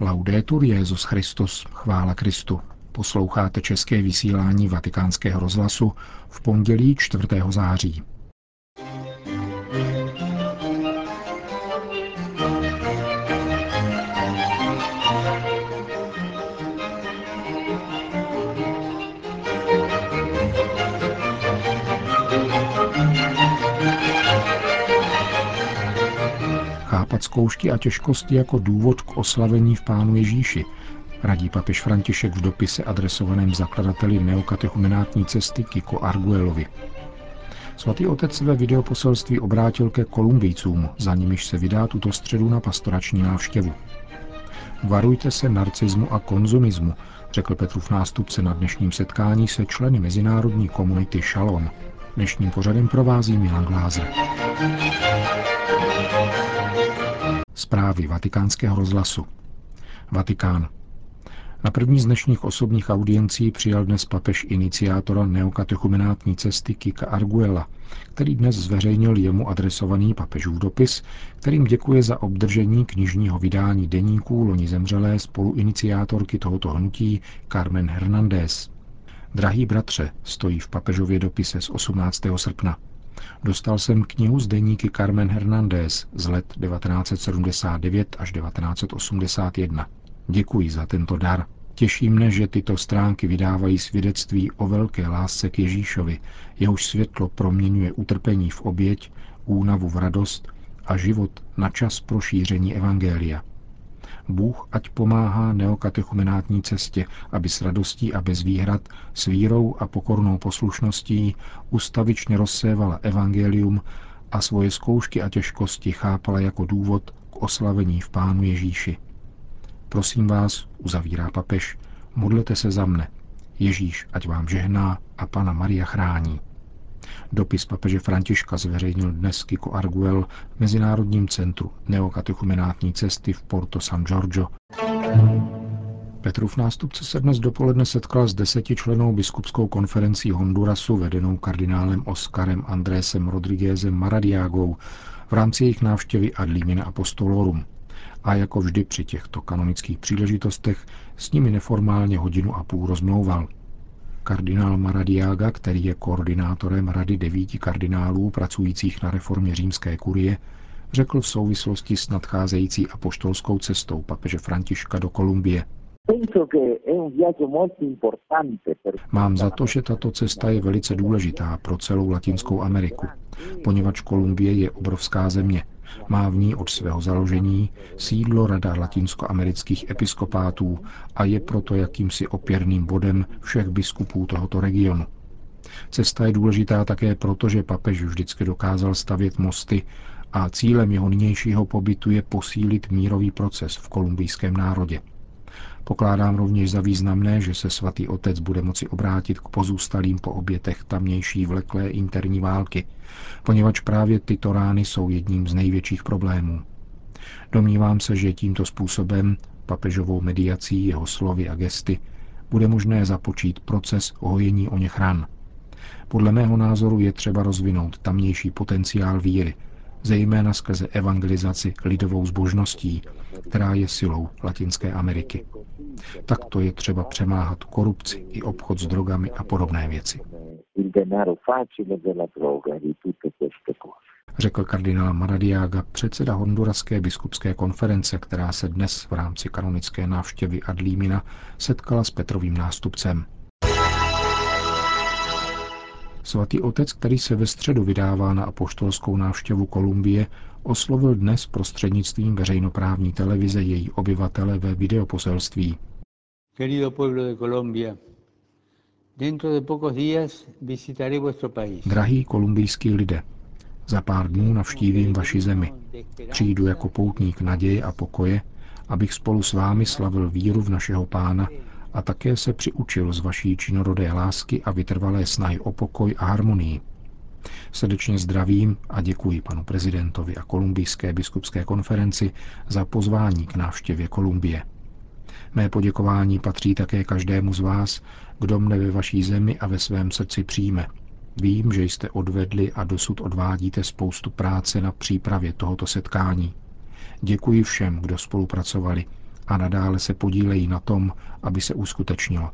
Laudetur Jezus Christus, chvála Kristu. Posloucháte české vysílání Vatikánského rozhlasu v pondělí 4. září. Chápat zkoušky a těžkosti jako důvod k oslavení v Pánu Ježíši, radí papež František v dopise adresovaném zakladateli neokatechumenátní cesty Kiko Arguelovi. Svatý otec ve videoposelství obrátil ke Kolumbijcům, za nimiž se vydá tuto středu na pastorační návštěvu. Varujte se narcismu a konzumismu, řekl Petrův nástupce na dnešním setkání se členy mezinárodní komunity Shalom. Dnešním pořadem provází Milan Glázer. Zprávy vatikánského rozhlasu. Vatikán. Na první z dnešních osobních audiencí přijal dnes papež iniciátora neokatechumenátní cesty Kika Arguela, který dnes zveřejnil jemu adresovaný papežův dopis, kterým děkuje za obdržení knižního vydání deníků loni zemřelé spoluiniciátorky tohoto hnutí Carmen Hernández. Drahý bratře, stojí v papežově dopise z 18. srpna. Dostal jsem knihu z deníky Carmen Hernández z let 1979 až 1981. Děkuji za tento dar. Těší mne, že tyto stránky vydávají svědectví o velké lásce k Ježíšovi, jehož světlo proměňuje utrpení v oběť, únavu v radost a život na čas pro šíření Evangelia. Bůh ať pomáhá neokatechumenátní cestě, aby s radostí a bez výhrad, s vírou a pokornou poslušností ustavičně rozsévala evangelium a svoje zkoušky a těžkosti chápala jako důvod k oslavení v Pánu Ježíši. Prosím vás, uzavírá papež, modlete se za mne. Ježíš, ať vám žehná a Pana Maria chrání. Dopis papeže Františka zveřejnil dnes Kiko Arguel v Mezinárodním centru neokatechumenátní cesty v Porto San Giorgio. Petrův nástupce se dnes dopoledne setkal s deseti členou biskupskou konferencí Hondurasu vedenou kardinálem Oskarem Andrésem Rodriguezem Maradiagou v rámci jejich návštěvy ad limina apostolorum. A jako vždy při těchto kanonických příležitostech s nimi neformálně hodinu a půl rozmlouval. Kardinál Maradiaga, který je koordinátorem Rady devíti kardinálů pracujících na reformě římské kurie, řekl v souvislosti s nadcházející apoštolskou cestou papeže Františka do Kolumbie. Mám za to, že tato cesta je velice důležitá pro celou Latinskou Ameriku, poněvadž Kolumbie je obrovská země, má v ní od svého založení sídlo Rada latinskoamerických episkopátů a je proto jakýmsi opěrným bodem všech biskupů tohoto regionu. Cesta je důležitá také proto, že papež vždycky dokázal stavět mosty a cílem jeho nynějšího pobytu je posílit mírový proces v kolumbijském národě. Pokládám rovněž za významné, že se svatý otec bude moci obrátit k pozůstalým po obětech tamnější vleklé interní války, poněvadž právě tyto rány jsou jedním z největších problémů. Domnívám se, že tímto způsobem, papežovou mediací jeho slovy a gesty, bude možné započít proces hojení o něch ran. Podle mého názoru je třeba rozvinout tamnější potenciál víry, zejména skrze evangelizaci lidovou zbožností, která je silou Latinské Ameriky. Takto je třeba přemáhat korupci i obchod s drogami a podobné věci. Řekl kardinál Maradiaga, předseda Honduraské biskupské konference, která se dnes v rámci kanonické návštěvy Adlímina setkala s Petrovým nástupcem. Svatý otec, který se ve středu vydává na apoštolskou návštěvu Kolumbie, oslovil dnes prostřednictvím veřejnoprávní televize její obyvatele ve videoposelství. Querido pueblo de Colombia, dentro de pocos días visitaré vuestro país. Drahý kolumbijský lidé, za pár dnů navštívím vaši zemi. Přijdu jako poutník naděje a pokoje, abych spolu s vámi slavil víru v našeho pána a také se přiučil z vaší činorodé lásky a vytrvalé snahy o pokoj a harmonii. Srdečně zdravím a děkuji panu prezidentovi a kolumbijské biskupské konferenci za pozvání k návštěvě Kolumbie. Mé poděkování patří také každému z vás, kdo mne ve vaší zemi a ve svém srdci přijme. Vím, že jste odvedli a dosud odvádíte spoustu práce na přípravě tohoto setkání. Děkuji všem, kdo spolupracovali a nadále se podílejí na tom, aby se uskutečnilo.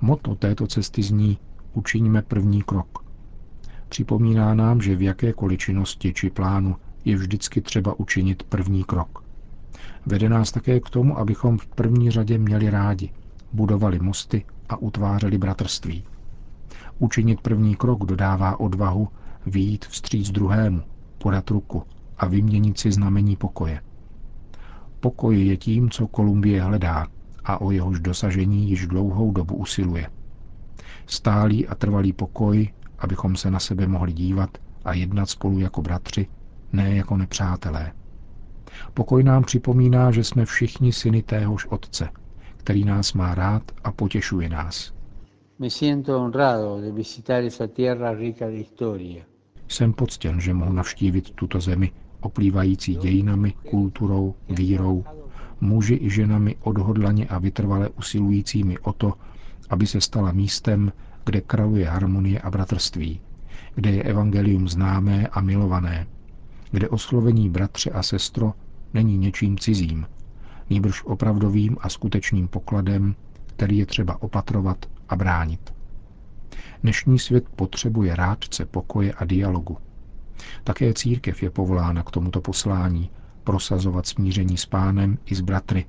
Moto této cesty zní Učiníme první krok. Připomíná nám, že v jakékoliv činnosti či plánu je vždycky třeba učinit první krok. Vede nás také k tomu, abychom v první řadě měli rádi, budovali mosty a utvářeli bratrství. Učinit první krok dodává odvahu výjít vstříc druhému, podat ruku a vyměnit si znamení pokoje. Pokoj je tím, co Kolumbie hledá a o jehož dosažení již dlouhou dobu usiluje. Stálý a trvalý pokoj, abychom se na sebe mohli dívat a jednat spolu jako bratři, ne jako nepřátelé. Pokoj nám připomíná, že jsme všichni syny téhož Otce, který nás má rád a potěšuje nás. Jsem poctěn, že mohu navštívit tuto zemi, oplývající dějinami, kulturou, vírou, muži i ženami odhodlaně a vytrvale usilujícími o to, aby se stala místem, kde kraluje harmonie a bratrství, kde je evangelium známé a milované, kde oslovení bratře a sestro není něčím cizím, nýbrž opravdovým a skutečným pokladem, který je třeba opatrovat a bránit. Dnešní svět potřebuje rádce pokoje a dialogu. Také církev je povolána k tomuto poslání, prosazovat smíření s pánem i s bratry,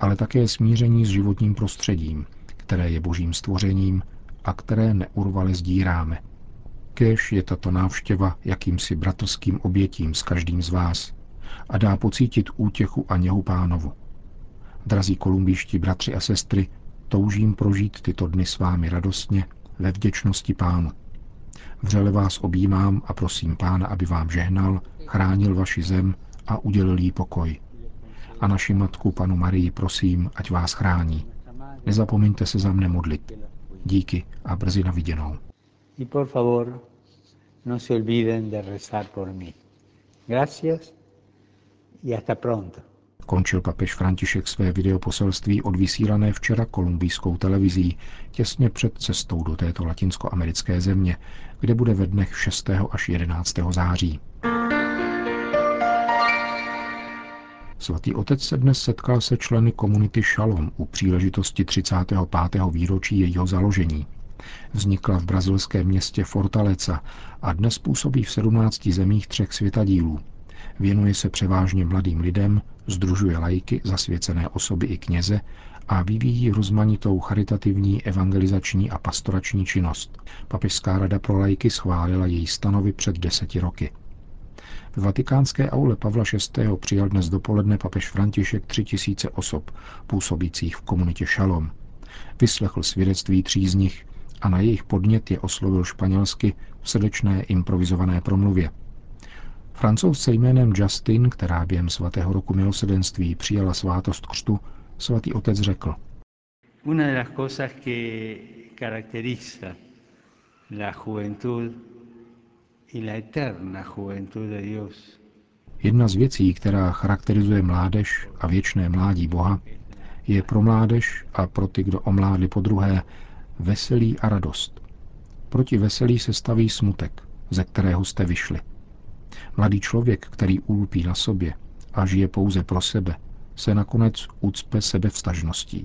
ale také smíření s životním prostředím, které je božím stvořením a které neurvale sdíráme. Kéž je tato návštěva jakýmsi bratrským obětím s každým z vás a dá pocítit útěchu a něhu pánovu. Drazí kolumbíští bratři a sestry, toužím prožít tyto dny s vámi radostně ve vděčnosti pánu. Vřele vás objímám a prosím pána, aby vám žehnal, chránil vaši zem a udělil jí pokoj. A naši matku, panu Marii, prosím, ať vás chrání. Nezapomeňte se za mne modlit. Díky a brzy na viděnou. Y por favor, no se olviden de rezar por mí. Gracias y hasta pronto. Končil papež František své videoposelství odvysílané včera kolumbijskou televizí těsně před cestou do této latinskoamerické země, kde bude ve dnech 6. až 11. září. Svatý otec se dnes setkal se členy komunity Shalom u příležitosti 35. výročí jejího založení. Vznikla v brazilském městě Fortaleza a dnes působí v 17 zemích třech světadílů. Věnuje se převážně mladým lidem, združuje lajky, zasvěcené osoby i kněze a vyvíjí rozmanitou charitativní, evangelizační a pastorační činnost. Papežská rada pro lajky schválila její stanovy před deseti roky. V vatikánské aule Pavla VI. přijal dnes dopoledne papež František tři tisíce osob, působících v komunitě Šalom. Vyslechl svědectví tří z nich a na jejich podnět je oslovil španělsky v srdečné improvizované promluvě. Francouzce jménem Justin, která během svatého roku milosedenství přijala svátost křtu, svatý otec řekl. Una de las cosas que caracteriza la juventud Jedna z věcí, která charakterizuje mládež a věčné mládí Boha, je pro mládež a pro ty, kdo omládli po druhé, veselí a radost. Proti veselí se staví smutek, ze kterého jste vyšli. Mladý člověk, který ulpí na sobě a žije pouze pro sebe, se nakonec ucpe sebevstažností.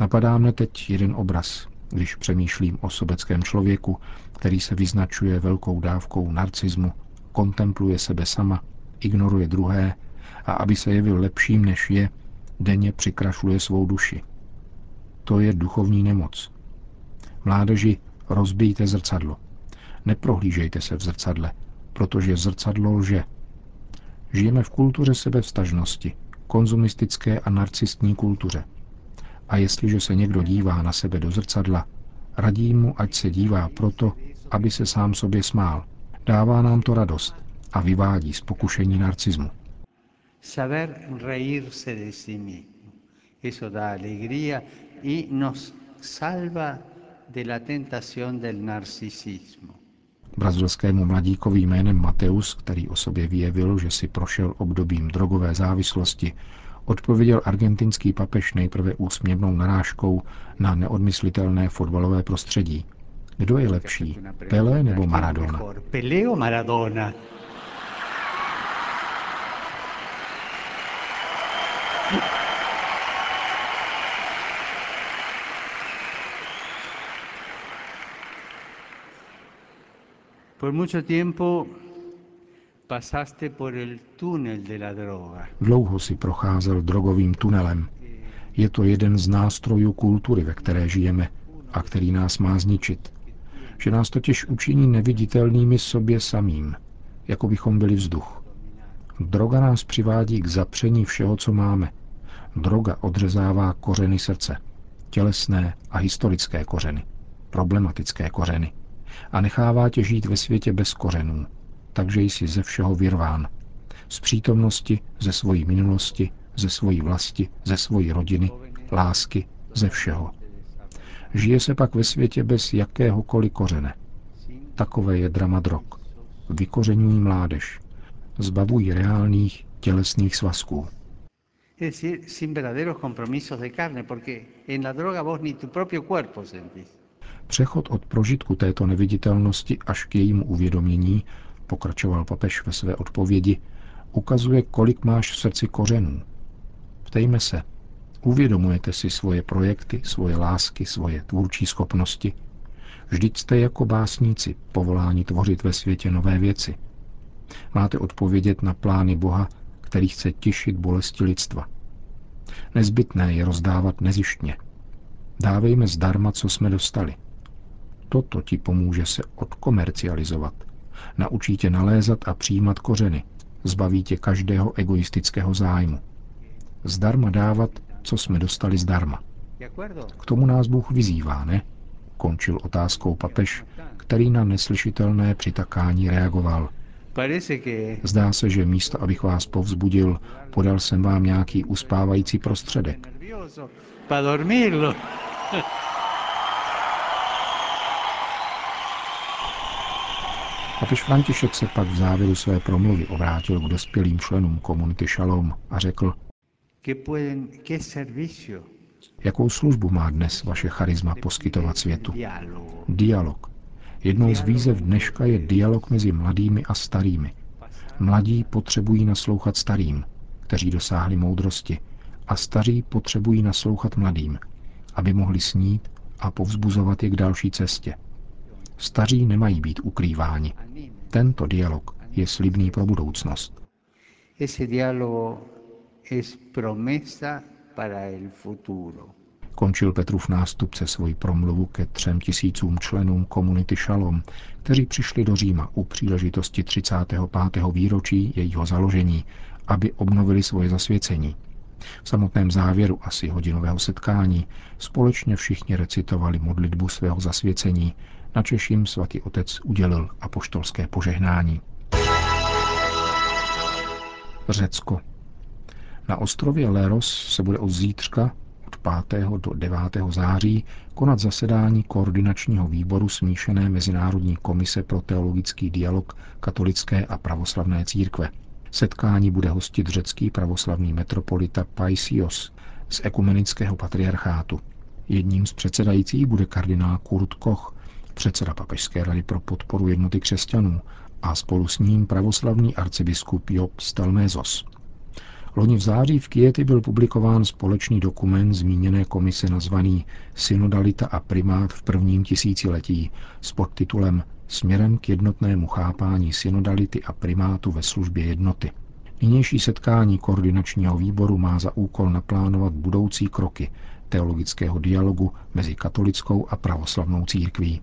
Napadá mne teď jeden obraz, když přemýšlím o sobeckém člověku, který se vyznačuje velkou dávkou narcismu, kontempluje sebe sama, ignoruje druhé a aby se jevil lepším, než je, denně přikrašuje svou duši. To je duchovní nemoc. Mládeži, rozbijte zrcadlo. Neprohlížejte se v zrcadle, protože zrcadlo lže. Žijeme v kultuře sebevstažnosti, konzumistické a narcistní kultuře. A jestliže se někdo dívá na sebe do zrcadla, radí mu, ať se dívá proto, aby se sám sobě smál. Dává nám to radost a vyvádí z pokušení narcismu. Saber reírse de sí mismo. Eso da alegría y nos salva de la tentación del narcisismo. Brazilskému mladíkovi jménem Mateus, který o sobě vyjevil, že si prošel obdobím drogové závislosti, odpověděl argentinský papež nejprve úsměvnou narážkou na neodmyslitelné fotbalové prostředí. Kdo je lepší, Pelé nebo Maradona? Pelé o Maradona? Dlouho si procházel drogovým tunelem. Je to jeden z nástrojů kultury, ve které žijeme a který nás má zničit. Že nás totiž učiní neviditelnými sobě samým, jako bychom byli vzduch. Droga nás přivádí k zapření všeho, co máme. Droga odřezává kořeny srdce, tělesné a historické kořeny, problematické kořeny a nechává tě žít ve světě bez kořenů, takže jsi ze všeho vyrván. Z přítomnosti, ze svojí minulosti, ze svojí vlasti, ze svojí rodiny, lásky, ze všeho. Žije se pak ve světě bez jakéhokoliv kořene. Takové je drama drog. Vykořenují mládež. Zbavují reálných tělesných svazků. Přechod od prožitku této neviditelnosti až k jejímu uvědomění, pokračoval papež ve své odpovědi, ukazuje, kolik máš v srdci kořenů. Ptejme se, uvědomujete si svoje projekty, svoje lásky, svoje tvůrčí schopnosti? Vždyť jste jako básníci povoláni tvořit ve světě nové věci. Máte odpovědět na plány Boha, který chce těšit bolesti lidstva. Nezbytné je rozdávat nezištně. Dávejme zdarma, co jsme dostali. Toto ti pomůže se odkomercializovat. Naučí tě nalézat a přijímat kořeny. Zbaví tě každého egoistického zájmu. Zdarma dávat, co jsme dostali zdarma. K tomu nás Bůh vyzývá, ne? Končil otázkou papež, který na neslyšitelné přitakání reagoval. Zdá se, že místo, abych vás povzbudil, podal jsem vám nějaký uspávající prostředek. Papež František se pak v závěru své promluvy obrátil k dospělým členům komunity Shalom a řekl, jakou službu má dnes vaše charisma poskytovat světu? Dialog. Jednou z výzev dneška je dialog mezi mladými a starými. Mladí potřebují naslouchat starým, kteří dosáhli moudrosti, a staří potřebují naslouchat mladým, aby mohli snít a povzbuzovat je k další cestě. Staří nemají být ukrýváni. Tento dialog je slibný pro budoucnost. Končil Petrův nástupce svoji promluvu ke třem tisícům členům komunity Šalom, kteří přišli do Říma u příležitosti 35. výročí jejího založení, aby obnovili svoje zasvěcení. V samotném závěru asi hodinového setkání společně všichni recitovali modlitbu svého zasvěcení, na Češím svatý otec udělil apoštolské požehnání. Řecko. Na ostrově Leros se bude od zítřka 5. do 9. září konat zasedání koordinačního výboru smíšené Mezinárodní komise pro teologický dialog katolické a pravoslavné církve. Setkání bude hostit řecký pravoslavný metropolita Paisios z ekumenického patriarchátu. Jedním z předsedajících bude kardinál Kurt Koch, předseda Papežské rady pro podporu jednoty křesťanů a spolu s ním pravoslavný arcibiskup Job Stelmézos. Loni v září v Kiety byl publikován společný dokument zmíněné komise nazvaný Synodalita a primát v prvním tisíciletí s podtitulem Směrem k jednotnému chápání synodality a primátu ve službě jednoty. Nynější setkání koordinačního výboru má za úkol naplánovat budoucí kroky teologického dialogu mezi katolickou a pravoslavnou církví.